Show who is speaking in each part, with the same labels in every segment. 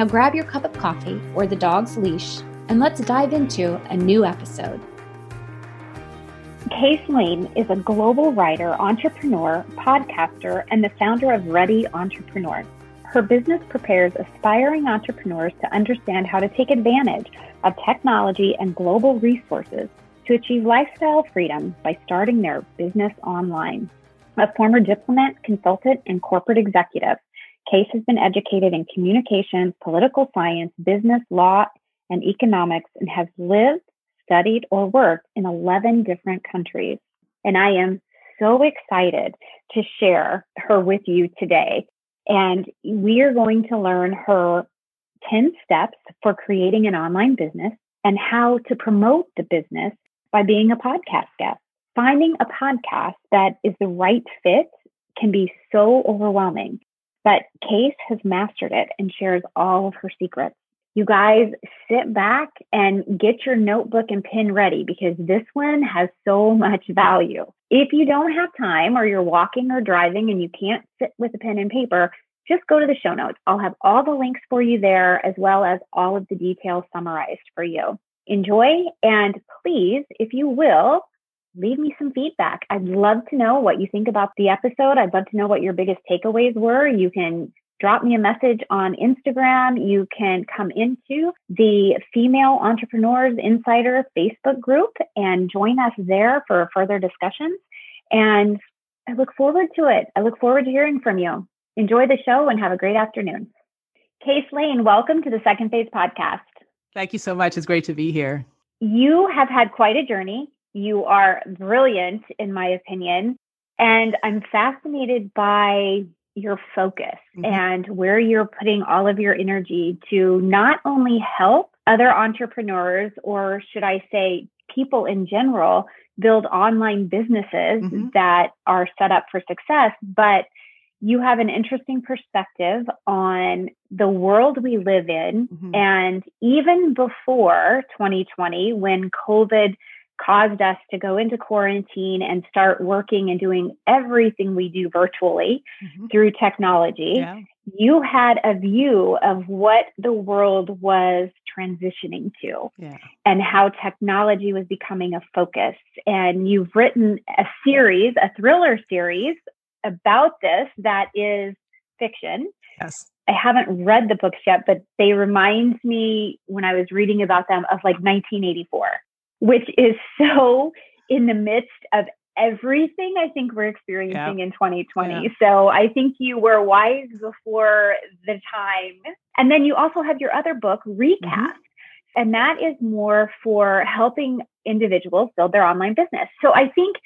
Speaker 1: Now grab your cup of coffee or the dog's leash and let's dive into a new episode.
Speaker 2: Case Lane is a global writer, entrepreneur, podcaster, and the founder of Ready Entrepreneurs. Her business prepares aspiring entrepreneurs to understand how to take advantage of technology and global resources to achieve lifestyle freedom by starting their business online. A former diplomat, consultant, and corporate executive, Case has been educated in communications, political science, business, law, and economics, and has lived, studied, or worked in 11 different countries. And I am so excited to share her with you today. And we are going to learn her 10 steps for creating an online business and how to promote the business by being a podcast guest. Finding a podcast that is the right fit can be so overwhelming. But Case has mastered it and shares all of her secrets. You guys sit back and get your notebook and pen ready because this one has so much value. If you don't have time or you're walking or driving and you can't sit with a pen and paper, just go to the show notes. I'll have all the links for you there as well as all of the details summarized for you. Enjoy and please, if you will, leave me some feedback. I'd love to know what you think about the episode. I'd love to know what your biggest takeaways were. You can drop me a message on Instagram. You can come into the Female Entrepreneurs Insider Facebook group and join us there for further discussions. And I look forward to it. I look forward to hearing from you. Enjoy the show and have a great afternoon. Case Lane, welcome to the Second Phase podcast.
Speaker 3: Thank you so much. It's great to be here.
Speaker 2: You have had quite a journey. You are brilliant, in my opinion. And I'm fascinated by your focus mm-hmm. and where you're putting all of your energy to not only help other entrepreneurs, or should I say, people in general, build online businesses mm-hmm. that are set up for success, but you have an interesting perspective on the world we live in. Mm-hmm. And even before 2020, when COVID caused us to go into quarantine and start working and doing everything we do virtually mm-hmm. through technology, yeah. you had a view of what the world was transitioning to yeah. and how technology was becoming a focus. And you've written a series, a thriller series about this that is fiction.
Speaker 3: Yes.
Speaker 2: I haven't read the books yet, but they remind me when I was reading about them of like 1984 which is so in the midst of everything I think we're experiencing in 2020. Yeah. So I think you were wise before the time. And then you also have your other book, Recast. Mm-hmm. And that is more for helping individuals build their online business. So I think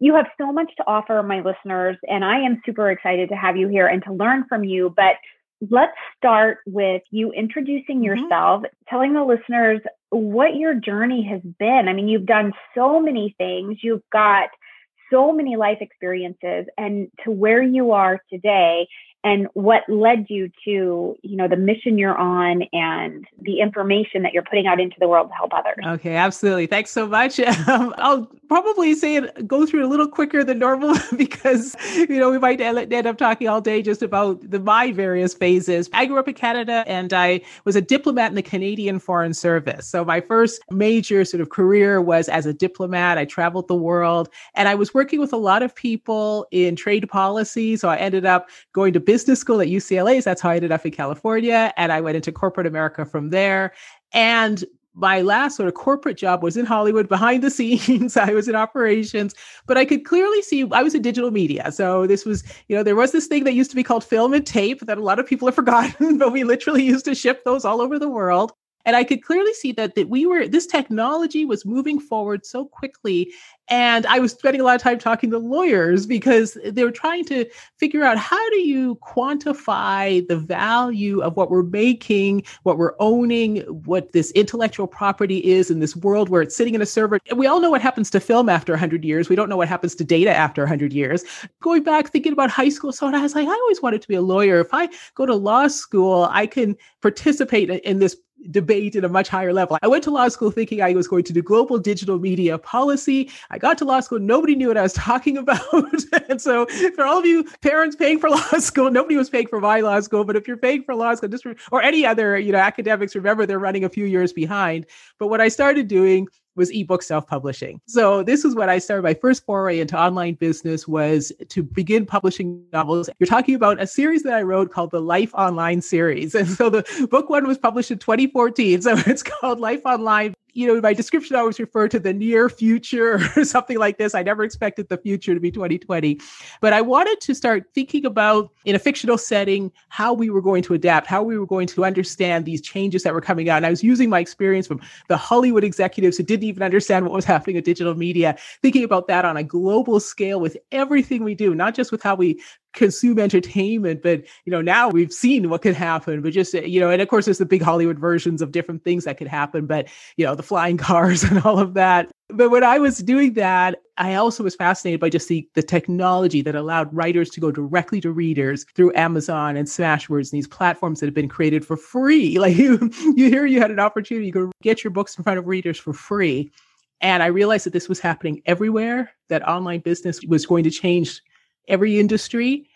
Speaker 2: you have so much to offer my listeners, and I am super excited to have you here and to learn from you. But let's start with you introducing mm-hmm. yourself, telling the listeners what your journey has been. I mean, you've done so many things, you've got so many life experiences, and to where you are today and what led you to you know the mission you're on and the information that you're putting out into the world to help others?
Speaker 3: Okay absolutely. Thanks so much. Um, i'll probably say it go through a little quicker than normal because you know we might end up talking all day just about the my various phases. I grew up in canada and i was a diplomat in the canadian foreign service. So my first major sort of career was as a diplomat. I traveled the world and i was working with a lot of people in trade policy. So i ended up going to business school at UCLA. So that's how I ended up in California. And I went into corporate America from there. And my last sort of corporate job was in Hollywood behind the scenes. I was in operations, but I could clearly see I was in digital media. So this was, you know, there was this thing that used to be called film and tape that a lot of people have forgotten, but we literally used to ship those all over the world. And I could clearly see that that we were this technology was moving forward so quickly. And I was spending a lot of time talking to lawyers because they were trying to figure out how do you quantify the value of what we're making, what we're owning, what this intellectual property is in this world where it's sitting in a server. We all know what happens to film after 100 years. We don't know what happens to data after 100 years. Going back, thinking about high school, so I was like, I always wanted to be a lawyer. If I go to law school, I can participate in this debate at a much higher level. I went to law school thinking I was going to do global digital media policy. I got to law school, nobody knew what I was talking about. and so, for all of you parents paying for law school, nobody was paying for my law school. But if you're paying for law school, just or any other, you know, academics, remember they're running a few years behind. But what I started doing was ebook self-publishing. So this is what I started. My first foray into online business was to begin publishing novels. You're talking about a series that I wrote called the Life Online series. And so the book one was published in 2014. So it's called Life Online you know, in my description I always referred to the near future or something like this. I never expected the future to be 2020. But I wanted to start thinking about, in a fictional setting, how we were going to adapt, how we were going to understand these changes that were coming out. And I was using my experience from the Hollywood executives who didn't even understand what was happening with digital media, thinking about that on a global scale with everything we do, not just with how we consume entertainment but you know now we've seen what could happen but just you know and of course there's the big hollywood versions of different things that could happen but you know the flying cars and all of that. But when i was doing that i also was fascinated by just the, the technology that allowed writers to go directly to readers through amazon and smashwords and these platforms that have been created for free. Like you you hear you had an opportunity to get your books in front of readers for free. And i realized that this was happening everywhere that online business was going to change every industry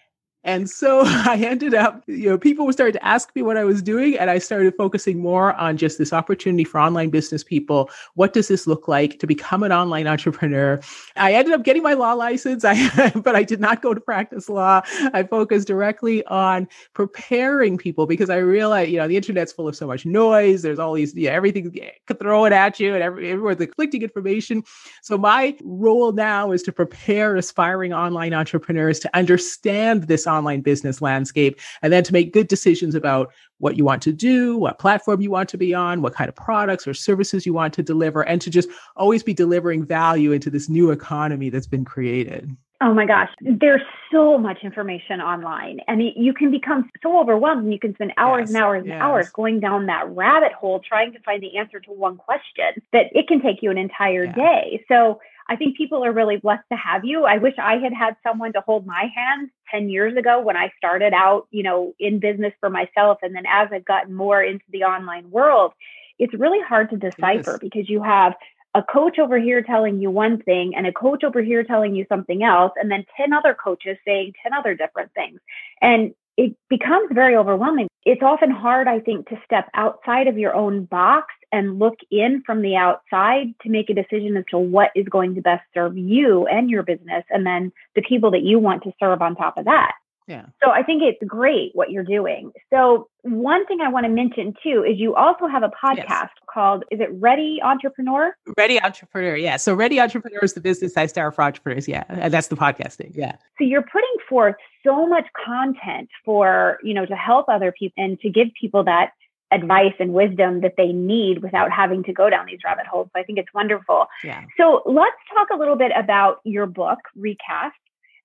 Speaker 3: and so I ended up, you know, people started to ask me what I was doing, and I started focusing more on just this opportunity for online business people. What does this look like to become an online entrepreneur? I ended up getting my law license, I, but I did not go to practice law. I focused directly on preparing people because I realized, you know, the internet's full of so much noise. There's all these, yeah, everything could throw it at you, and every, the conflicting information. So my role now is to prepare aspiring online entrepreneurs to understand this online business landscape, and then to make good decisions about what you want to do, what platform you want to be on, what kind of products or services you want to deliver, and to just always be delivering value into this new economy that's been created.
Speaker 2: Oh my gosh, there's so much information online, and you can become so overwhelmed, and you can spend hours yes, and hours yes. and hours going down that rabbit hole trying to find the answer to one question that it can take you an entire yeah. day. So I think people are really blessed to have you. I wish I had had someone to hold my hand 10 years ago when I started out, you know, in business for myself. And then as I've gotten more into the online world, it's really hard to decipher because you have a coach over here telling you one thing and a coach over here telling you something else, and then 10 other coaches saying 10 other different things. And it becomes very overwhelming. It's often hard, I think, to step outside of your own box and look in from the outside to make a decision as to what is going to best serve you and your business, and then the people that you want to serve on top of that.
Speaker 3: Yeah.
Speaker 2: So I think it's great what you're doing. So one thing I want to mention too is you also have a podcast yes. called is it Ready Entrepreneur?
Speaker 3: Ready Entrepreneur, yeah. So Ready Entrepreneur is the business I start for entrepreneurs, yeah. And that's the podcasting, yeah.
Speaker 2: So you're putting forth so much content for, you know, to help other people and to give people that advice and wisdom that they need without having to go down these rabbit holes. So I think it's wonderful.
Speaker 3: Yeah.
Speaker 2: So let's talk a little bit about your book, Recast.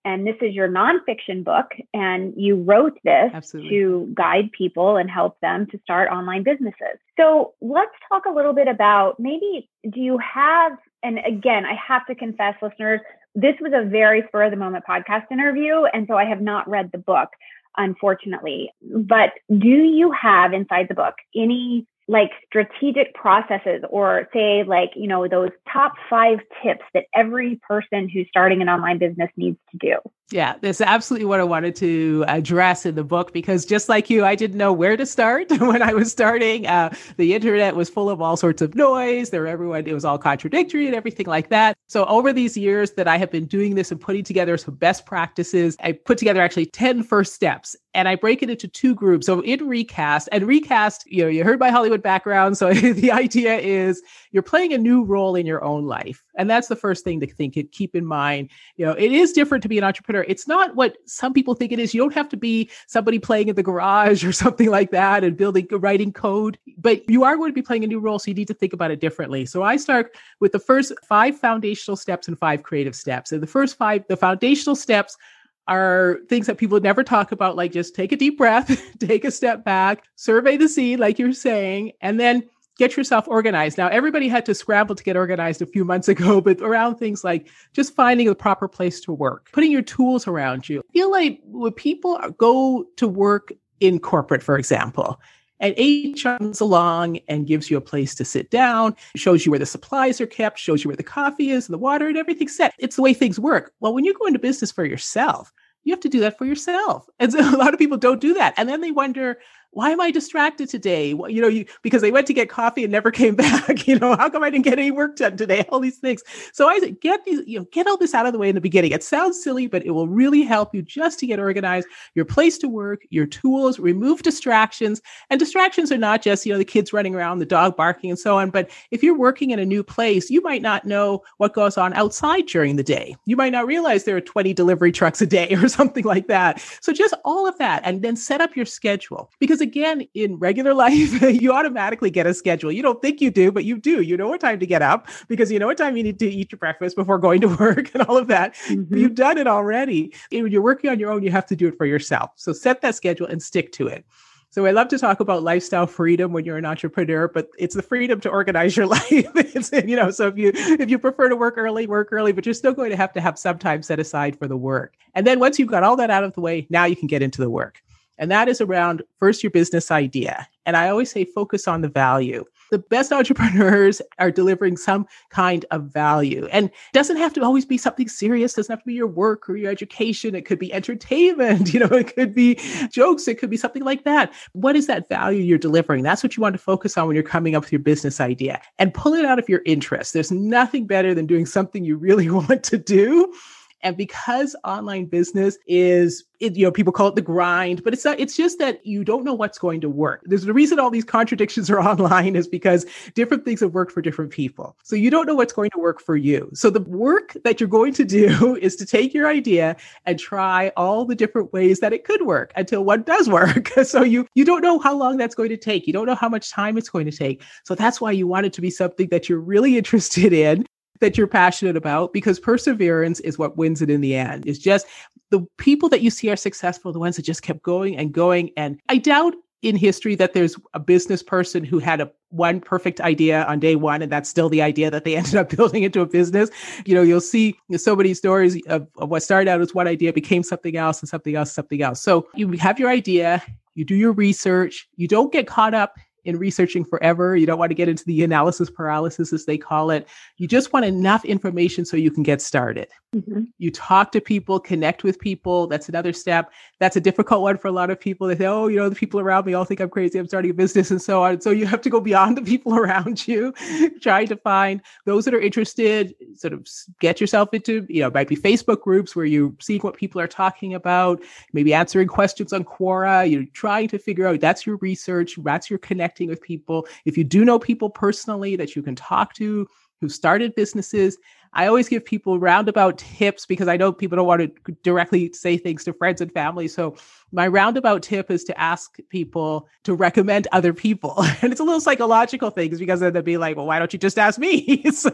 Speaker 2: And this is your nonfiction book, and you wrote this
Speaker 3: Absolutely.
Speaker 2: to guide people and help them to start online businesses. So let's talk a little bit about maybe do you have, and again, I have to confess, listeners, this was a very spur of the moment podcast interview. And so I have not read the book unfortunately. But do you have inside the book any like strategic processes or say like, you know, those top five tips that every person who's starting an online business needs to do?
Speaker 3: Yeah, that's absolutely what I wanted to address in the book because just like you, I didn't know where to start when I was starting. Uh, the internet was full of all sorts of noise. There, everyone, it was all contradictory and everything like that. So, over these years that I have been doing this and putting together some best practices, I put together actually 10 first steps and I break it into two groups. So, in recast, and recast, you know, you heard my Hollywood background. So, the idea is you're playing a new role in your own life. And that's the first thing to think and keep in mind. You know, it is different to be an entrepreneur. It's not what some people think it is. You don't have to be somebody playing in the garage or something like that and building, writing code, but you are going to be playing a new role. So you need to think about it differently. So I start with the first five foundational steps and five creative steps. And the first five, the foundational steps are things that people never talk about, like just take a deep breath, take a step back, survey the scene, like you're saying, and then get yourself organized. Now, everybody had to scramble to get organized a few months ago, but around things like just finding the proper place to work, putting your tools around you. I feel like when people go to work in corporate, for example, and HR comes along and gives you a place to sit down, shows you where the supplies are kept, shows you where the coffee is and the water and everything's set. It's the way things work. Well, when you go into business for yourself, you have to do that for yourself. And so a lot of people don't do that. And then they wonder, why am I distracted today? You know, you because they went to get coffee and never came back. You know, how come I didn't get any work done today? All these things. So I get these, you know, get all this out of the way in the beginning. It sounds silly, but it will really help you just to get organized, your place to work, your tools, remove distractions. And distractions are not just, you know, the kids running around, the dog barking and so on. But if you're working in a new place, you might not know what goes on outside during the day. You might not realize there are 20 delivery trucks a day or something like that. So just all of that and then set up your schedule because again, in regular life, you automatically get a schedule. You don't think you do, but you do. You know what time to get up because you know what time you need to eat your breakfast before going to work and all of that. Mm-hmm. You've done it already. When you're working on your own, you have to do it for yourself. So set that schedule and stick to it. So I love to talk about lifestyle freedom when you're an entrepreneur, but it's the freedom to organize your life. it's, you know, so if you if you prefer to work early, work early, but you're still going to have to have some time set aside for the work. And then once you've got all that out of the way, now you can get into the work. And that is around first your business idea. And I always say focus on the value. The best entrepreneurs are delivering some kind of value. And doesn't have to always be something serious, doesn't have to be your work or your education. It could be entertainment, you know, it could be jokes, it could be something like that. What is that value you're delivering? That's what you want to focus on when you're coming up with your business idea and pull it out of your interest. There's nothing better than doing something you really want to do and because online business is, it, you know, people call it the grind, but it's not, it's just that you don't know what's going to work. There's the reason all these contradictions are online is because different things have worked for different people. So you don't know what's going to work for you. So the work that you're going to do is to take your idea and try all the different ways that it could work until one does work. so you, you don't know how long that's going to take. You don't know how much time it's going to take. So that's why you want it to be something that you're really interested in that you're passionate about because perseverance is what wins it in the end. It's just the people that you see are successful, the ones that just kept going and going. And I doubt in history that there's a business person who had a one perfect idea on day one and that's still the idea that they ended up building into a business you know you'll see so many stories of, of what started out as one idea became something else and something else something else so you have your idea you do your research you don't get caught up in researching forever. You don't want to get into the analysis paralysis, as they call it. You just want enough information so you can get started. Mm-hmm. You talk to people, connect with people. That's another step. That's a difficult one for a lot of people. They say, oh, you know, the people around me all think I'm crazy. I'm starting a business and so on. So you have to go beyond the people around you, trying to find those that are interested, sort of get yourself into, you know, might be Facebook groups where you're seeing what people are talking about, maybe answering questions on Quora. You're trying to figure out that's your research, that's your connecting with people. If you do know people personally that you can talk to, who started businesses. I always give people roundabout tips because I know people don't want to directly say things to friends and family. So my roundabout tip is to ask people to recommend other people. And it's a little psychological thing because then they'll be like, well, why don't you just ask me? so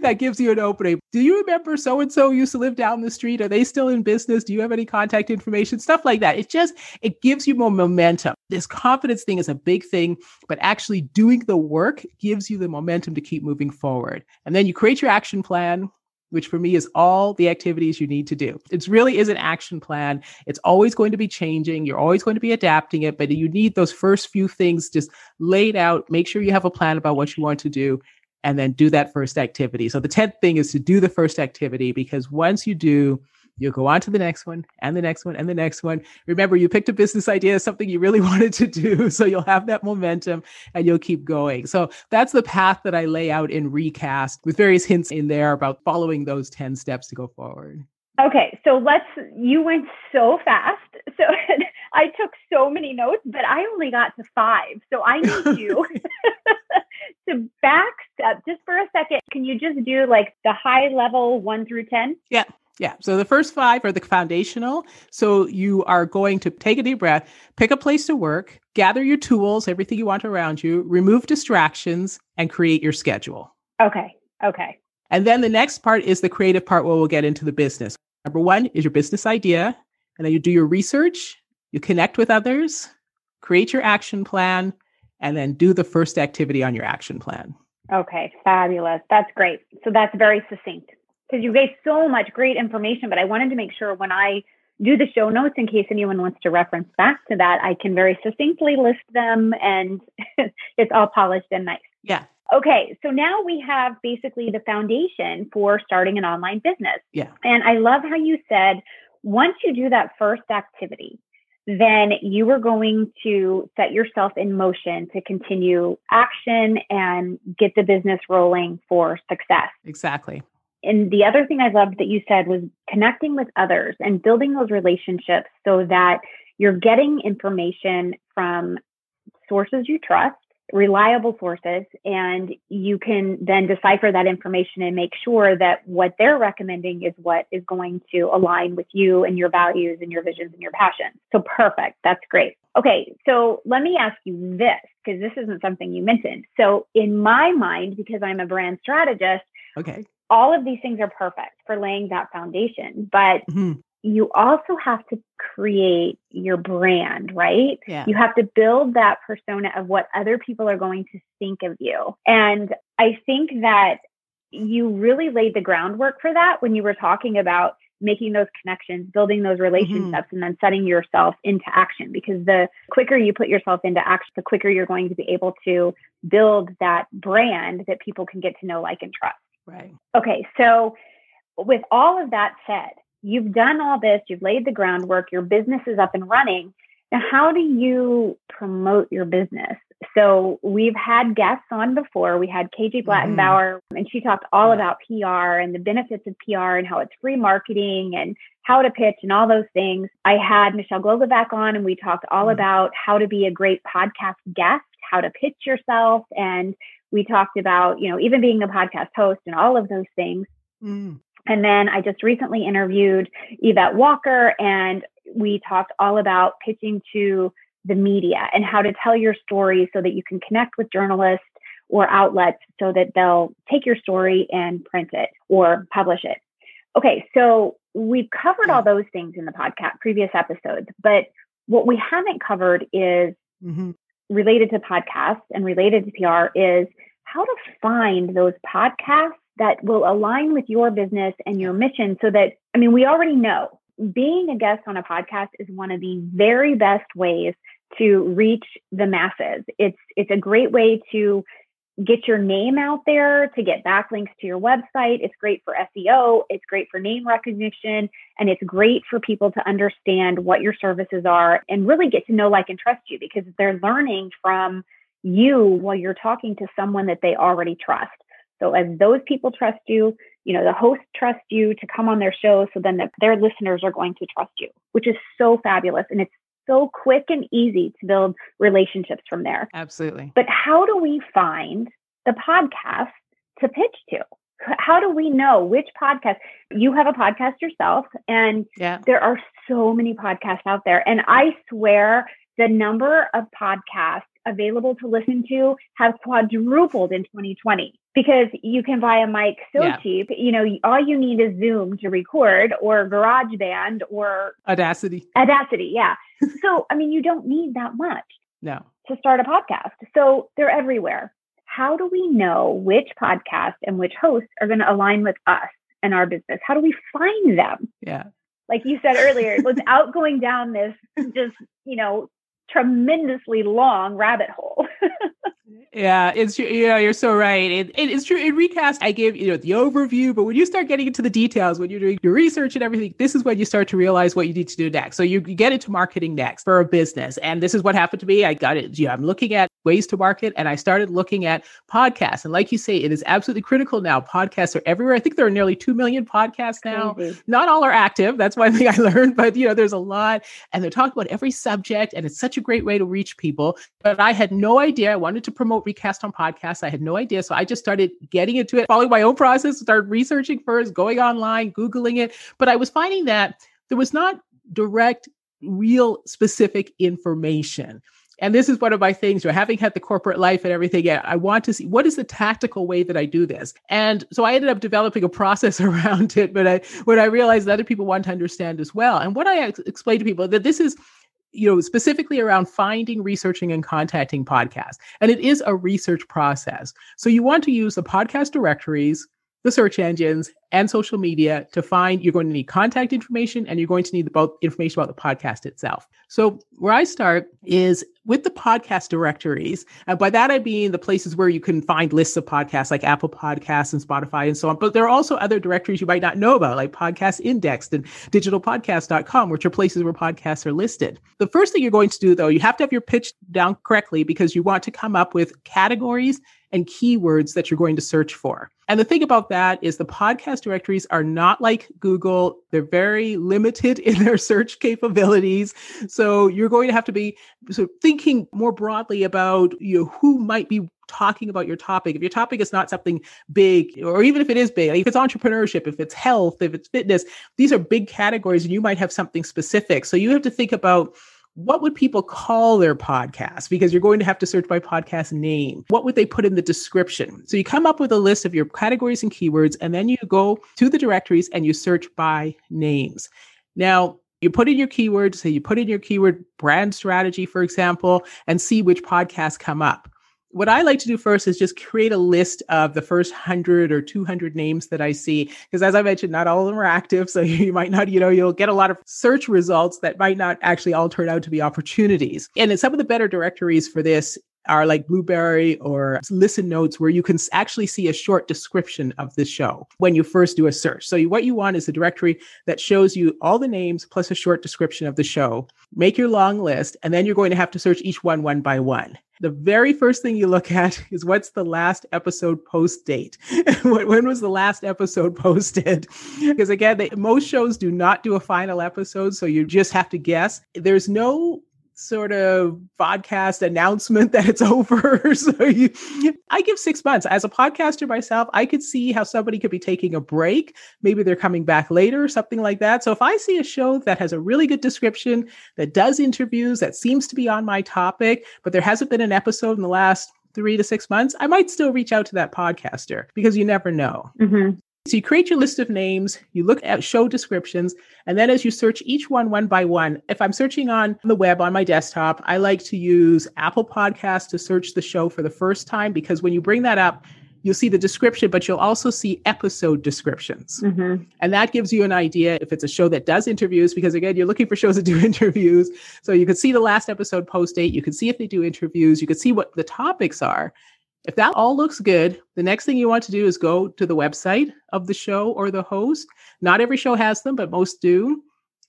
Speaker 3: that gives you an opening. Do you remember so and so used to live down the street? Are they still in business? Do you have any contact information? Stuff like that. It just, it gives you more momentum. This confidence thing is a big thing, but actually doing the work gives you the momentum to keep moving forward. And then you create your action plan which for me is all the activities you need to do. It really is an action plan. It's always going to be changing. You're always going to be adapting it, but you need those first few things just laid out. Make sure you have a plan about what you want to do and then do that first activity. So the 10th thing is to do the first activity because once you do, you go on to the next one and the next one and the next one. Remember, you picked a business idea, something you really wanted to do. So you'll have that momentum and you'll keep going. So that's the path that I lay out in Recast with various hints in there about following those 10 steps to go forward.
Speaker 2: Okay, so let's, you went so fast. So I took so many notes, but I only got to five. So I need you to back step just for a second. Can you just do like the high level one through 10?
Speaker 3: Yeah. Yeah. So the first five are the foundational. So you are going to take a deep breath, pick a place to work, gather your tools, everything you want around you, remove distractions, and create your schedule.
Speaker 2: Okay. Okay.
Speaker 3: And then the next part is the creative part where we'll get into the business. Number one is your business idea. And then you do your research, you connect with others, create your action plan, and then do the first activity on your action plan.
Speaker 2: Okay, fabulous. That's great. So that's very succinct because you gave so much great information, but I wanted to make sure when I do the show notes in case anyone wants to reference back to that, I can very succinctly list them and it's all polished and nice.
Speaker 3: Yeah.
Speaker 2: Okay, so now we have basically the foundation for starting an online business.
Speaker 3: Yeah.
Speaker 2: And I love how you said once you do that first activity, then you are going to set yourself in motion to continue action and get the business rolling for success.
Speaker 3: Exactly.
Speaker 2: And the other thing I loved that you said was connecting with others and building those relationships so that you're getting information from sources you trust reliable sources and you can then decipher that information and make sure that what they're recommending is what is going to align with you and your values and your visions and your passions. So perfect. That's great. Okay. So let me ask you this because this isn't something you mentioned. So in my mind, because I'm a brand strategist,
Speaker 3: okay.
Speaker 2: All of these things are perfect for laying that foundation, but mm-hmm you also have to create your brand, right?
Speaker 3: Yeah.
Speaker 2: You have to build that persona of what other people are going to think of you. And I think that you really laid the groundwork for that when you were talking about making those connections, building those relationships, mm-hmm. and then setting yourself into action. Because the quicker you put yourself into action, the quicker you're going to be able to build that brand that people can get to know, like, and trust.
Speaker 3: Right.
Speaker 2: Okay. So, with all of that said, you've done all this, you've laid the groundwork, your business is up and running. Now, how do you promote your business? So we've had guests on before. We had KJ Blattenbauer, mm-hmm. and she talked all yeah. about PR and the benefits of PR and how it's free marketing and how to pitch and all those things. I had Michelle back on, and we talked all mm-hmm. about how to be a great podcast guest, how to pitch yourself, and we talked about you know even being a podcast host and all of those things. Mm. And then I just recently interviewed Yvette Walker, and we talked all about pitching to the media and how to tell your story so that you can connect with journalists or outlets so that they'll take your story and print it or publish it. Okay, so we've covered all those things in the podcast, previous episodes, but what we haven't covered is mm-hmm. related to podcasts and related to PR is how to find those podcasts that will align with your business and your mission so that, I mean, we already know being a guest on a podcast is one of the very best ways to reach the masses. It's, it's a great way to get your name out there, to get backlinks to your website. It's great for SEO. It's great for name recognition. And it's great for people to understand what your services are and really get to know, like, and trust you because they're learning from you while you're talking to someone that they already trust. So as those people trust you, you know, the hosts trust you to come on their show. So then the, their listeners are going to trust you, which is so fabulous. And it's so quick and easy to build relationships from there.
Speaker 3: Absolutely.
Speaker 2: But how do we find the podcast to pitch to? How do we know which podcast? You have a podcast yourself, and
Speaker 3: yeah.
Speaker 2: there are so many podcasts out there. And I swear the number of podcasts available to listen to have quadrupled in 2020 because you can buy a mic so yeah. cheap. You know, all you need is Zoom to record or GarageBand or
Speaker 3: Audacity.
Speaker 2: Audacity, yeah. so, I mean, you don't need that much.
Speaker 3: No.
Speaker 2: To start a podcast. So, they're everywhere. How do we know which podcast and which hosts are going to align with us and our business? How do we find them?
Speaker 3: Yeah.
Speaker 2: Like you said earlier, without going down this just, you know, tremendously long rabbit hole.
Speaker 3: Yeah, it's you know you're so right. It, it, it's true. In recast, I gave you know the overview, but when you start getting into the details, when you're doing your research and everything, this is when you start to realize what you need to do next. So you, get into marketing next for a business, and this is what happened to me. I got it. Yeah, I'm looking at ways to market, and I started looking at podcasts. And like you say, it is absolutely critical now. Podcasts are everywhere. I think there are nearly two million podcasts now. Crazy. Not all are active. That's one thing I learned, but you know there's a lot, and they're talking about every subject, and it's such a great way to reach people. But I had no idea. I wanted to promote recast on podcasts. I had no idea. So I just started getting into it, following my own process, started researching first, going online, Googling it. But I was finding that there was not direct, real specific information. And this is one of my things, you know, having had the corporate life and everything, I want to see what is the tactical way that I do this. And so I ended up developing a process around it, but I, when I realized that other people want to understand as well. And what I ex- explain to people that this is you know, specifically around finding, researching, and contacting podcasts. And it is a research process. So you want to use the podcast directories, the search engines, and social media to find you're going to need contact information and you're going to need both information about the podcast itself. So where I start is with the podcast directories. And by that I mean the places where you can find lists of podcasts like Apple Podcasts and Spotify and so on. But there are also other directories you might not know about, like Podcast Indexed and digitalpodcast.com, which are places where podcasts are listed. The first thing you're going to do though, you have to have your pitch down correctly because you want to come up with categories and keywords that you're going to search for. And the thing about that is the podcast directories are not like Google. They're very limited in their search capabilities. So you're going to have to be thinking more broadly about you know who might be talking about your topic. If your topic is not something big, or even if it is big, like if it's entrepreneurship, if it's health, if it's fitness, these are big categories and you might have something specific. So you have to think about what would people call their podcast? Because you're going to have to search by podcast name. What would they put in the description? So you come up with a list of your categories and keywords, and then you go to the directories and you search by names. Now, you put in your keywords, so you put in your keyword brand strategy, for example, and see which podcasts come up what I like to do first is just create a list of the first 100 or 200 names that I see. Because as I mentioned, not all of them are active. So you might not, you know, you'll get a lot of search results that might not actually all turn out to be opportunities. And some of the better directories for this are like Blubrry or Listen Notes, where you can actually see a short description of the show when you first do a search. So, you, what you want is a directory that shows you all the names plus a short description of the show. Make your long list, and then you're going to have to search each one one by one. The very first thing you look at is what's the last episode post date? when was the last episode posted? because again, they, most shows do not do a final episode, so you just have to guess. There's no sort of podcast announcement that it's over. so you, I give six months. As a podcaster myself, I could see how somebody could be taking a break. Maybe they're coming back later, something like that. So if I see a show that has a really good description, that does interviews, that seems to be on my topic, but there hasn't been an episode in the last three to six months, I might still reach out to that podcaster because you never know. Mm-hmm. So you create your list of names, you look at show descriptions, and then as you search each one one by one, if I'm searching on the web on my desktop, I like to use Apple Podcasts to search the show for the first time because when you bring that up, you'll see the description, but you'll also see episode descriptions. Mm-hmm. And that gives you an idea if it's a show that does interviews, because again, you're looking for shows that do interviews. So you can see the last episode post date, you can see if they do interviews, you can see what the topics are. If that all looks good, the next thing you want to do is go to the website of the show or the host. Not every show has them, but most do.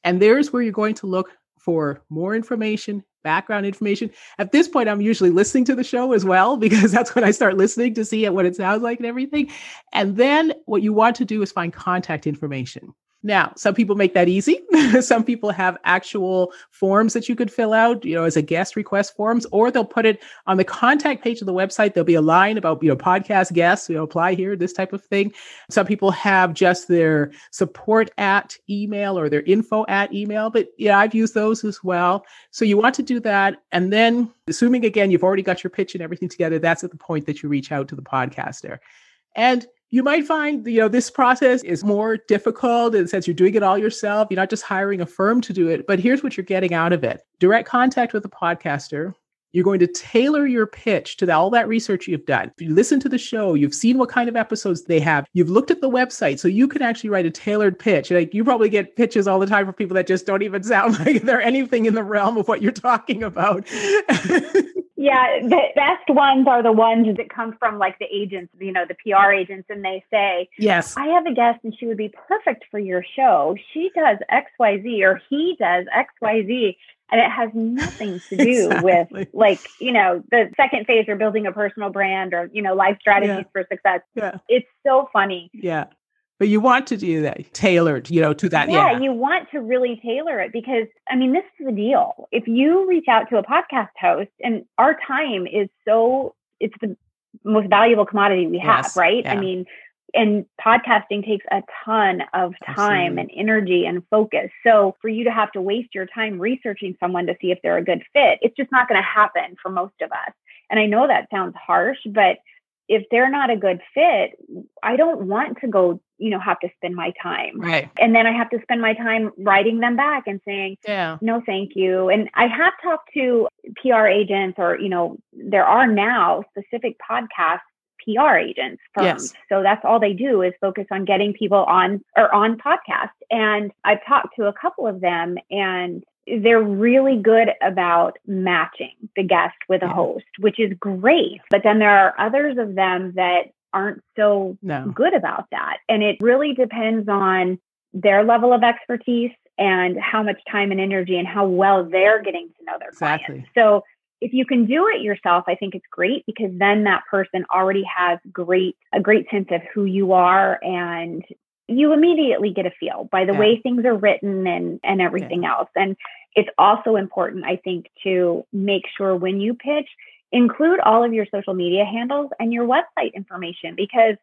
Speaker 3: And there's where you're going to look for more information, background information. At this point, I'm usually listening to the show as well, because that's when I start listening to see what it sounds like and everything. And then what you want to do is find contact information. Now, some people make that easy. some people have actual forms that you could fill out, you know, as a guest request forms, or they'll put it on the contact page of the website. There'll be a line about, you know, podcast guests, you know, apply here, this type of thing. Some people have just their support at email or their info at email, but yeah, I've used those as well. So you want to do that. And then assuming again, you've already got your pitch and everything together, that's at the point that you reach out to the podcaster. And you might find you know this process is more difficult and since you're doing it all yourself you're not just hiring a firm to do it but here's what you're getting out of it direct contact with a podcaster you're going to tailor your pitch to the, all that research you've done. You listen to the show, you've seen what kind of episodes they have, you've looked at the website, so you can actually write a tailored pitch. Like you probably get pitches all the time for people that just don't even sound like they're anything in the realm of what you're talking about.
Speaker 2: Yeah, the best ones are the ones that come from like the agents, you know, the PR agents, and they say,
Speaker 3: Yes.
Speaker 2: I have a guest and she would be perfect for your show. She does XYZ or he does XYZ. And it has nothing to do
Speaker 3: Exactly.
Speaker 2: with like, you know, the second phase or building a personal brand or, you know, life strategies
Speaker 3: Yeah.
Speaker 2: for success.
Speaker 3: Yeah.
Speaker 2: It's so funny.
Speaker 3: Yeah. But you want to do that tailored, you know, to that.
Speaker 2: yeah,
Speaker 3: Yeah.
Speaker 2: you want to really tailor it because I mean, this is the deal. If you reach out to a podcast host, and our time is so it's the most valuable commodity we have,
Speaker 3: Yes,
Speaker 2: right?
Speaker 3: yeah.
Speaker 2: I mean, and podcasting takes a ton of time
Speaker 3: Absolutely.
Speaker 2: and energy and focus. So for you to have to waste your time researching someone to see if they're a good fit, it's just not going to happen for most of us. And I know that sounds harsh, but if they're not a good fit, I don't want to go, you know, have to spend my time
Speaker 3: Right.
Speaker 2: and then I have to spend my time writing them back and saying,
Speaker 3: Yeah.
Speaker 2: no, thank you. And I have talked to PR agents, or, you know, there are now specific podcast PR agents firms.
Speaker 3: Yes.
Speaker 2: So that's all they do is focus on getting people on or on podcasts. And I've talked to a couple of them and they're really good about matching the guest with a host, which is great. But then there are others of them that aren't so
Speaker 3: No.
Speaker 2: good about that. And it really depends on their level of expertise and how much time and energy and how well they're getting to know their
Speaker 3: Exactly.
Speaker 2: clients. So if you can do it yourself, I think it's great because then that person already has great a great sense of who you are and you immediately get a feel by the
Speaker 3: Yeah.
Speaker 2: way things are written and and everything else. And it's also important, I think, to make sure when you pitch, include all of your social media handles and your website information because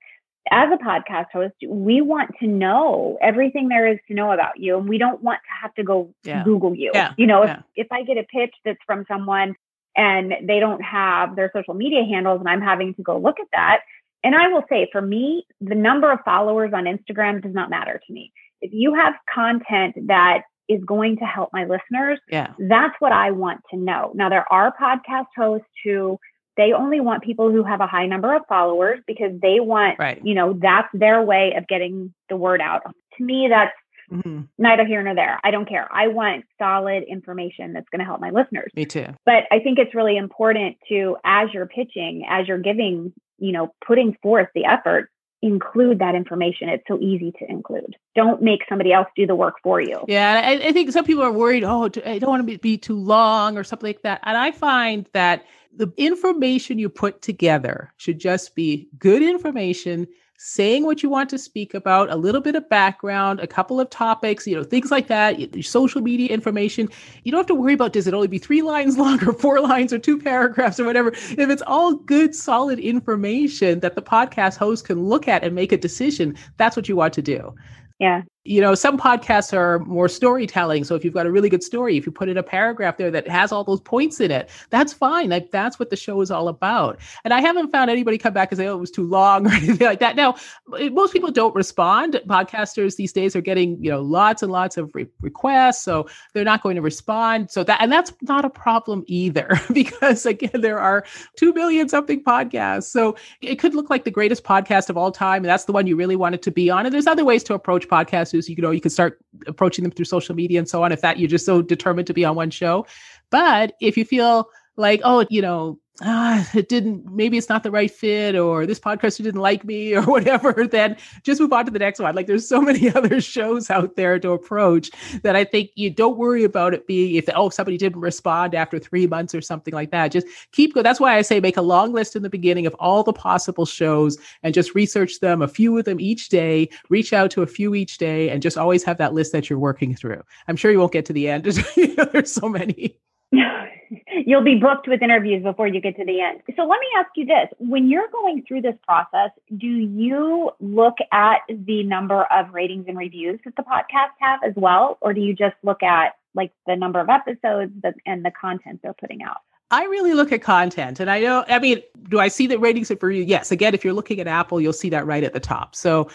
Speaker 2: as a podcast host, we want to know everything there is to know about you. And we don't want to have to go
Speaker 3: Yeah.
Speaker 2: Google you.
Speaker 3: Yeah.
Speaker 2: You know, if,
Speaker 3: Yeah.
Speaker 2: if I get a pitch that's from someone and they don't have their social media handles and I'm having to go look at that. And I will say for me, the number of followers on Instagram does not matter to me. If you have content that is going to help my listeners,
Speaker 3: Yeah.
Speaker 2: that's what I want to know. Now, there are podcast hosts who they only want people who have a high number of followers because they want,
Speaker 3: Right.
Speaker 2: you know, that's their way of getting the word out. To me, that's
Speaker 3: Mhm.
Speaker 2: neither here nor there. I don't care. I want solid information that's going to help my listeners.
Speaker 3: Me too.
Speaker 2: But I think it's really important to, as you're pitching, as you're giving, you know, putting forth the effort, include that information. It's so easy to include. Don't make somebody else do the work for you.
Speaker 3: Yeah, I, I think some people are worried. Oh, I don't want to be, be too long or something like that. And I find that the information you put together should just be good information, saying what you want to speak about, a little bit of background, a couple of topics, you know, things like that. Your social media information. You don't have to worry about does it only be three lines long or four lines or two paragraphs or whatever. If it's all good, solid information that the podcast host can look at and make a decision, that's what you want to do
Speaker 2: Yeah.
Speaker 3: You know, some podcasts are more storytelling. So if you've got a really good story, if you put in a paragraph there that has all those points in it, that's fine. Like that's what the show is all about. And I haven't found anybody come back and say, "Oh, it was too long" or anything like that. Now, most people don't respond. Podcasters these days are getting, you know, lots and lots of re- requests, so they're not going to respond. So that and that's not a problem either, because again, there are two billion something podcasts. So it could look like the greatest podcast of all time, and that's the one you really wanted to be on. And there's other ways to approach podcasters. You know, you can start approaching them through social media and so on. If that you're just so determined to be on one show, but if you feel like, oh, you know, ah, it didn't, maybe it's not the right fit, or this podcaster didn't like me, or whatever, then just move on to the next one. Like there's so many other shows out there to approach that I think you don't worry about it being if oh somebody didn't respond after three months or something like that. Just keep going. That's why I say make a long list in the beginning of all the possible shows and just research them, a few of them each day, reach out to a few each day, and just always have that list that you're working through. I'm sure you won't get to the end. There's so many.
Speaker 2: You'll be booked with interviews before you get to the end. So let me ask you this. When you're going through this process, do you look at the number of ratings and reviews that the podcast have as well? Or do you just look at like the number of episodes and the content they're putting out?
Speaker 3: I really look at content and I know, I mean, do I see the ratings for you? Yes. Again, if you're looking at Apple, you'll see that right at the top. So,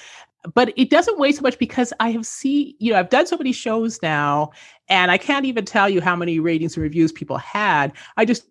Speaker 3: but it doesn't weigh so much because I have seen, you know, I've done so many shows now and I can't even tell you how many ratings and reviews people had. I just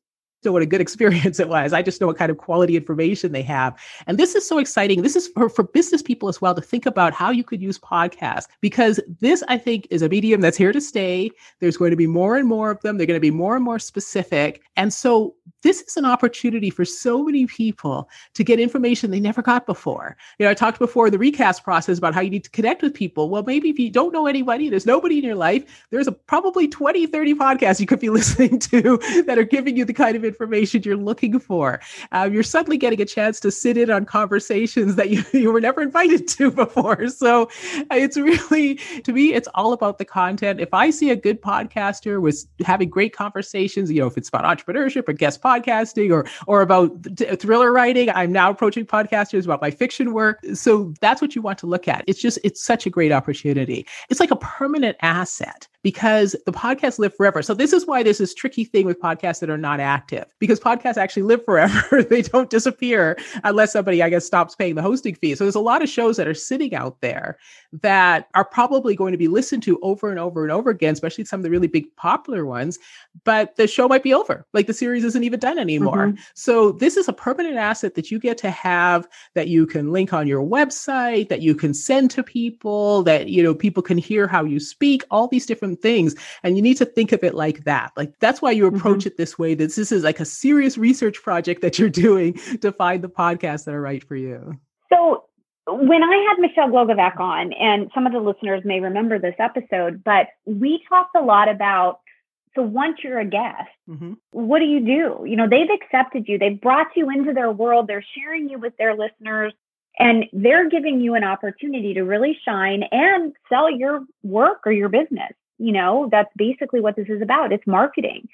Speaker 3: know what a good experience it was. I just know what kind of quality information they have. And this is so exciting. This is for, for business people as well to think about how you could use podcasts because this, I think, is a medium that's here to stay. There's going to be more and more of them. They're going to be more and more specific. And so this is an opportunity for so many people to get information they never got before. You know, I talked before the recast process about how you need to connect with people. Well, maybe if you don't know anybody, there's nobody in your life, there's a probably 20, 30 podcasts you could be listening to that are giving you the kind of information you're looking for. Uh, you're suddenly getting a chance to sit in on conversations that you, you were never invited to before. So uh, it's really, to me, it's all about the content. If I see a good podcaster was having great conversations, you know, if it's about entrepreneurship or guest podcasting or or about thriller writing, I'm now approaching podcasters about my fiction work. So that's what you want to look at. It's just it's such a great opportunity. It's like a permanent asset because the podcasts live forever. So this is why there's this tricky thing with podcasts that are not active because podcasts actually live forever. they don't disappear unless somebody, I guess, stops paying the hosting fee. So there's a lot of shows that are sitting out there that are probably going to be listened to over and over and over again, especially some of the really big popular ones. But the show might be over. Like the series isn't even done anymore. Mm-hmm. So this is a permanent asset that you get to have that you can link on your website, that you can send to people, that you know people can hear how you speak, all these different things. And you need to think of it like that. Like that's why you approach mm-hmm. it this way. That this is like a serious research project that you're doing to find the podcasts that are right for you.
Speaker 2: So when I had Michelle Glogovac on, and some of the listeners may remember this episode, but we talked a lot about so once you're a guest, mm-hmm. what do you do? You know, they've accepted you, they've brought you into their world, they're sharing you with their listeners, and they're giving you an opportunity to really shine and sell your work or your business you know, that's basically what this is about. It's marketing.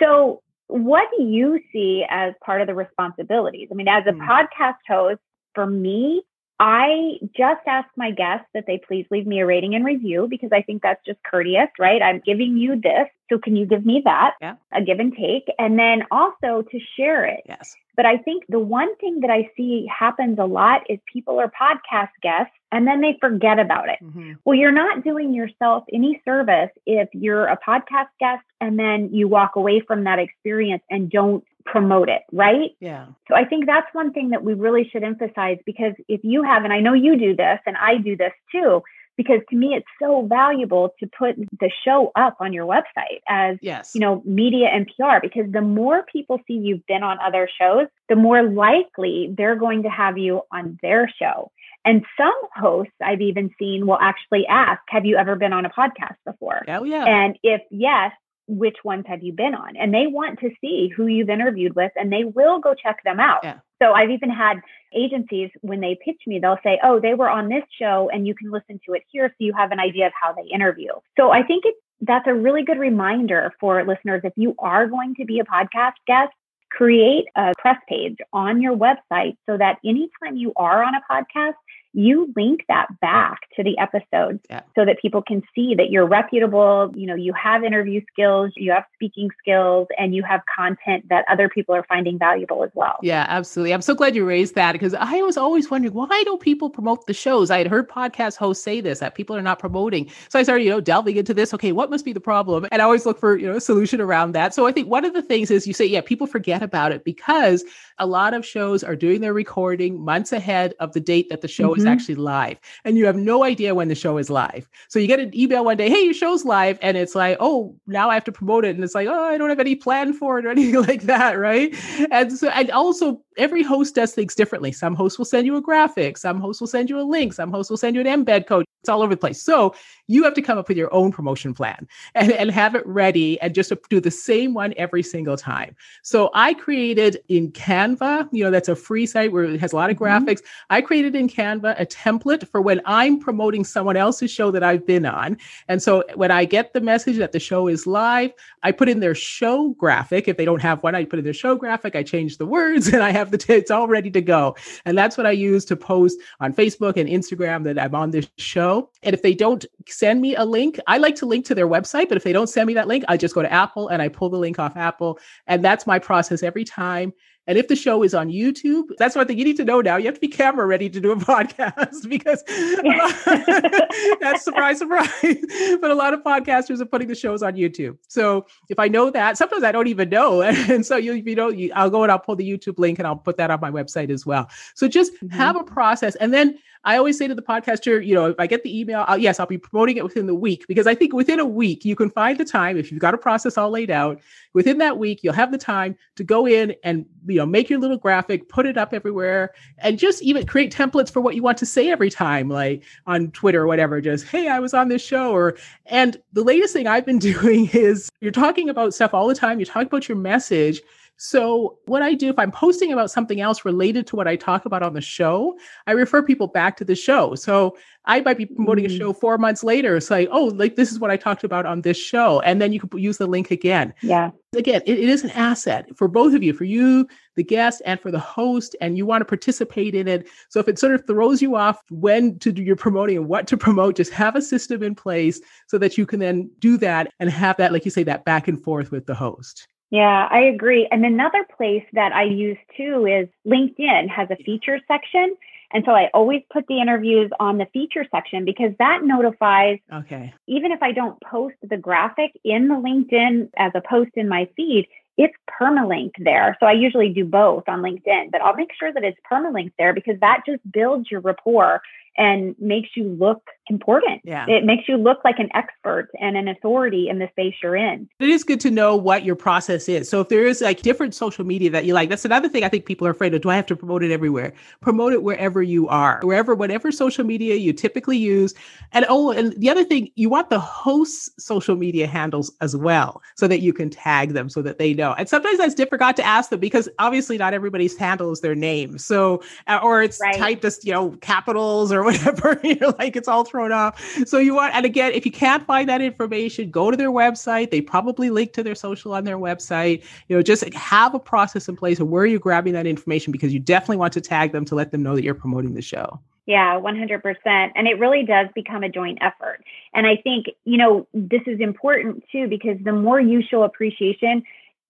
Speaker 2: So, what do you see as part of the responsibilities? I mean, as a mm. podcast host, for me, I just ask my guests that they please leave me a rating and review because I think that's just courteous, right? I'm giving you this. So can you give me that?
Speaker 3: Yeah.
Speaker 2: A give and take. And then also to share it.
Speaker 3: Yes.
Speaker 2: But I think the one thing that I see happens a lot is people are podcast guests and then they forget about it. Mm-hmm. Well, you're not doing yourself any service if you're a podcast guest and then you walk away from that experience and don't promote it, right?
Speaker 3: Yeah.
Speaker 2: So I think that's one thing that we really should emphasize because if you have, and I know you do this and I do this too, because to me it's so valuable to put the show up on your website as
Speaker 3: yes.
Speaker 2: you know media and PR because the more people see you've been on other shows the more likely they're going to have you on their show and some hosts I've even seen will actually ask have you ever been on a podcast before
Speaker 3: oh yeah
Speaker 2: and if yes which ones have you been on and they want to see who you've interviewed with and they will go check them out
Speaker 3: yeah.
Speaker 2: so i've even had agencies when they pitch me they'll say oh they were on this show and you can listen to it here so you have an idea of how they interview so i think it's that's a really good reminder for listeners if you are going to be a podcast guest create a press page on your website so that anytime you are on a podcast you link that back to the episodes
Speaker 3: yeah.
Speaker 2: so that people can see that you're reputable, you know, you have interview skills, you have speaking skills, and you have content that other people are finding valuable as well.
Speaker 3: Yeah, absolutely. I'm so glad you raised that because I was always wondering why don't people promote the shows? I had heard podcast hosts say this that people are not promoting. So I started, you know, delving into this. Okay, what must be the problem? And I always look for, you know, a solution around that. So I think one of the things is you say, yeah, people forget about it because a lot of shows are doing their recording months ahead of the date that the show mm-hmm. is Mm-hmm. actually live. And you have no idea when the show is live. So you get an email one day, hey, your show's live. And it's like, oh, now I have to promote it. And it's like, oh, I don't have any plan for it or anything like that. Right. And so, and also every host does things differently. Some hosts will send you a graphic, some hosts will send you a link, some hosts will send you an embed code. It's all over the place. So you have to come up with your own promotion plan and, and have it ready and just do the same one every single time. So I created in Canva, you know, that's a free site where it has a lot of mm-hmm. graphics. I created in Canva a template for when I'm promoting someone else's show that I've been on. And so when I get the message that the show is live, I put in their show graphic. If they don't have one, I put in their show graphic, I change the words and I have the, t- it's all ready to go. And that's what I use to post on Facebook and Instagram that I'm on this show show. And if they don't send me a link, I like to link to their website, but if they don't send me that link, I just go to Apple and I pull the link off Apple. And that's my process every time. And if the show is on YouTube, that's one thing you need to know now. You have to be camera ready to do a podcast because that's surprise, surprise. but a lot of podcasters are putting the shows on YouTube. So if I know that, sometimes I don't even know. And so you, you know, you, I'll go and I'll pull the YouTube link and I'll put that on my website as well. So just mm-hmm. have a process. And then I always say to the podcaster, you know, if I get the email, I'll, yes, I'll be promoting it within the week because I think within a week you can find the time if you've got a process all laid out. Within that week, you'll have the time to go in and you know make your little graphic, put it up everywhere, and just even create templates for what you want to say every time, like on Twitter or whatever. Just hey, I was on this show, or and the latest thing I've been doing is you're talking about stuff all the time. You're talking about your message so, what I do if I'm posting about something else related to what I talk about on the show, I refer people back to the show. So, I might be promoting mm. a show four months later, say, oh, like this is what I talked about on this show. And then you can use the link again.
Speaker 2: Yeah.
Speaker 3: Again, it, it is an asset for both of you, for you, the guest, and for the host, and you want to participate in it. So, if it sort of throws you off when to do your promoting and what to promote, just have a system in place so that you can then do that and have that, like you say, that back and forth with the host.
Speaker 2: Yeah, I agree. And another place that I use too is LinkedIn has a feature section. And so I always put the interviews on the feature section because that notifies.
Speaker 3: Okay.
Speaker 2: Even if I don't post the graphic in the LinkedIn as a post in my feed, it's permalink there. So I usually do both on LinkedIn, but I'll make sure that it's permalink there because that just builds your rapport and makes you look important.
Speaker 3: Yeah.
Speaker 2: It makes you look like an expert and an authority in the space you're in.
Speaker 3: It is good to know what your process is. So if there is like different social media that you like, that's another thing I think people are afraid of. Do I have to promote it everywhere? Promote it wherever you are, wherever, whatever social media you typically use. And oh, and the other thing, you want the host's social media handles as well so that you can tag them so that they know. And sometimes that's difficult to ask them because obviously not everybody's handle is their name. So, uh, or it's right. typed as, you know, capitals or whatever. You're like, it's all thrown off. So you want, and again, if you can't find that information, go to their website. They probably link to their social on their website. You know, just have a process in place of where you're grabbing that information because you definitely want to tag them to let them know that you're promoting the show.
Speaker 2: Yeah, 100%. And it really does become a joint effort. And I think, you know, this is important too, because the more you show appreciation,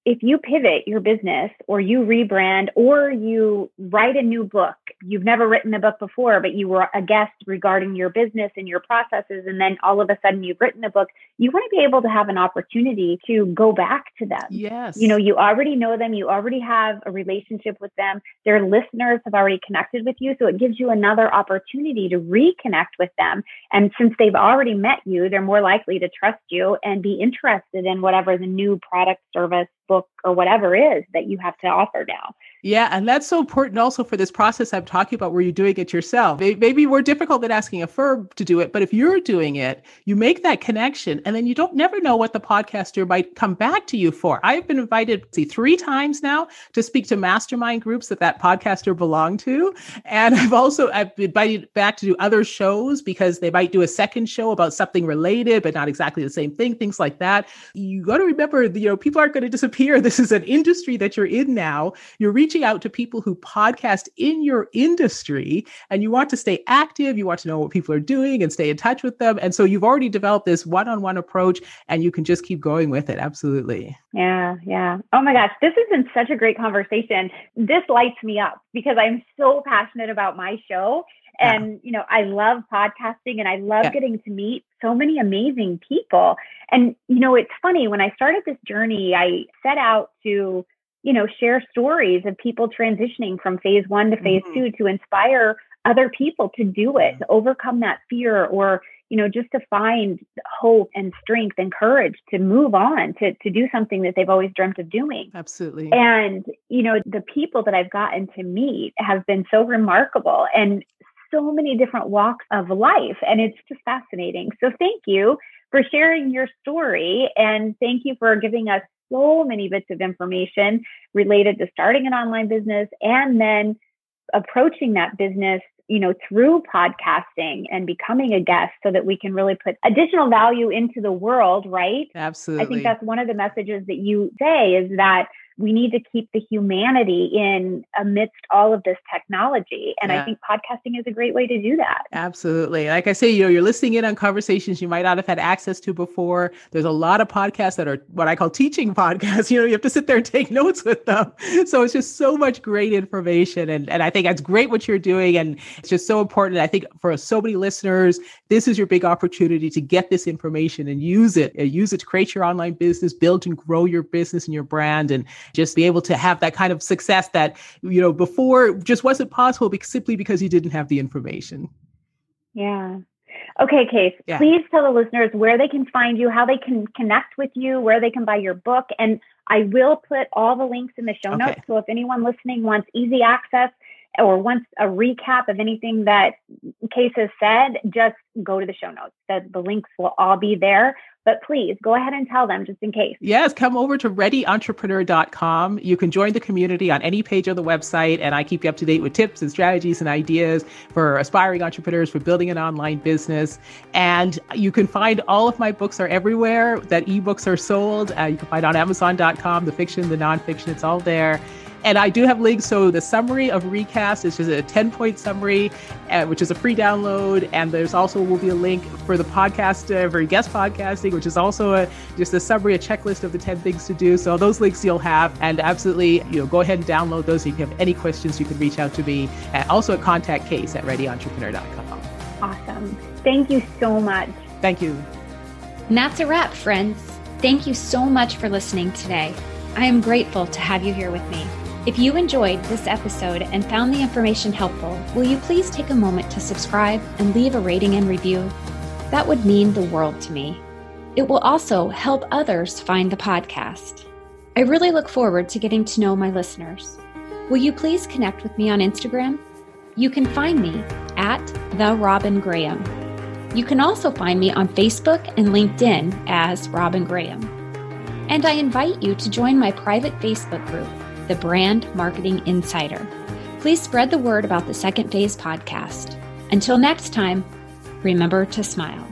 Speaker 2: if you pivot your business or you rebrand or you write a new book, you've never written a book before, but you were a guest regarding your business and your processes, and then all of a sudden you've written a book, you want to be able to have an opportunity to go back to them.
Speaker 3: Yes.
Speaker 2: You know, you already know them, you already have a relationship with them, their listeners have already connected with you. So it gives you another opportunity to reconnect with them. And since they've already met you, they're more likely to trust you and be interested in whatever the new product, service, book or whatever is that you have to offer now.
Speaker 3: Yeah, and that's so important also for this process I'm talking about where you're doing it yourself. Maybe more difficult than asking a firm to do it, but if you're doing it, you make that connection and then you don't never know what the podcaster might come back to you for. I've been invited see three times now to speak to mastermind groups that that podcaster belonged to, and I've also I've been invited back to do other shows because they might do a second show about something related but not exactly the same thing, things like that. You got to remember, you know, people aren't going to disappear. This is an industry that you're in now. You're reaching out to people who podcast in your industry and you want to stay active, you want to know what people are doing and stay in touch with them. And so you've already developed this one on one approach and you can just keep going with it. Absolutely.
Speaker 2: Yeah, yeah. Oh my gosh, this has been such a great conversation. This lights me up because I'm so passionate about my show. And, yeah. you know, I love podcasting and I love yeah. getting to meet so many amazing people. And, you know, it's funny when I started this journey, I set out to you know, share stories of people transitioning from phase one to phase mm-hmm. two to inspire other people to do it, to overcome that fear or, you know, just to find hope and strength and courage to move on, to, to do something that they've always dreamt of doing.
Speaker 3: Absolutely.
Speaker 2: And, you know, the people that I've gotten to meet have been so remarkable and so many different walks of life. And it's just fascinating. So thank you for sharing your story and thank you for giving us so many bits of information related to starting an online business and then approaching that business you know through podcasting and becoming a guest so that we can really put additional value into the world right?
Speaker 3: Absolutely
Speaker 2: i think that's one of the messages that you say is that we need to keep the humanity in amidst all of this technology. And yeah. I think podcasting is a great way to do that.
Speaker 3: Absolutely. Like I say, you know, you're listening in on conversations you might not have had access to before. There's a lot of podcasts that are what I call teaching podcasts. You know, you have to sit there and take notes with them. So it's just so much great information. And, and I think that's great what you're doing. And it's just so important. I think for so many listeners, this is your big opportunity to get this information and use it, and use it to create your online business, build and grow your business and your brand, and just be able to have that kind of success that, you know, before just wasn't possible because, simply because you didn't have the information.
Speaker 2: Yeah. Okay, Case, yeah. please tell the listeners where they can find you, how they can connect with you, where they can buy your book. And I will put all the links in the show okay. notes. So if anyone listening wants easy access or wants a recap of anything that Case has said, just go to the show notes. The, the links will all be there. But please go ahead and tell them just in case.
Speaker 3: Yes, come over to readyentrepreneur.com. You can join the community on any page of the website, and I keep you up to date with tips and strategies and ideas for aspiring entrepreneurs for building an online business. And you can find all of my books are everywhere that ebooks are sold. Uh, you can find on Amazon.com, the fiction, the nonfiction, it's all there. And I do have links. So the summary of Recast is just a 10 point summary, uh, which is a free download. And there's also will be a link for the podcast, uh, for guest podcasting, which is also a, just a summary, a checklist of the 10 things to do. So those links you'll have. And absolutely, you know, go ahead and download those. If you have any questions, you can reach out to me. Uh, also at contact case at readyentrepreneur.com.
Speaker 2: Awesome. Thank you so much.
Speaker 3: Thank you.
Speaker 1: And that's a wrap, friends. Thank you so much for listening today. I am grateful to have you here with me. If you enjoyed this episode and found the information helpful, will you please take a moment to subscribe and leave a rating and review? That would mean the world to me. It will also help others find the podcast. I really look forward to getting to know my listeners. Will you please connect with me on Instagram? You can find me at the Robin Graham. You can also find me on Facebook and LinkedIn as Robin Graham. And I invite you to join my private Facebook group the Brand Marketing Insider. Please spread the word about the Second Phase podcast. Until next time, remember to smile.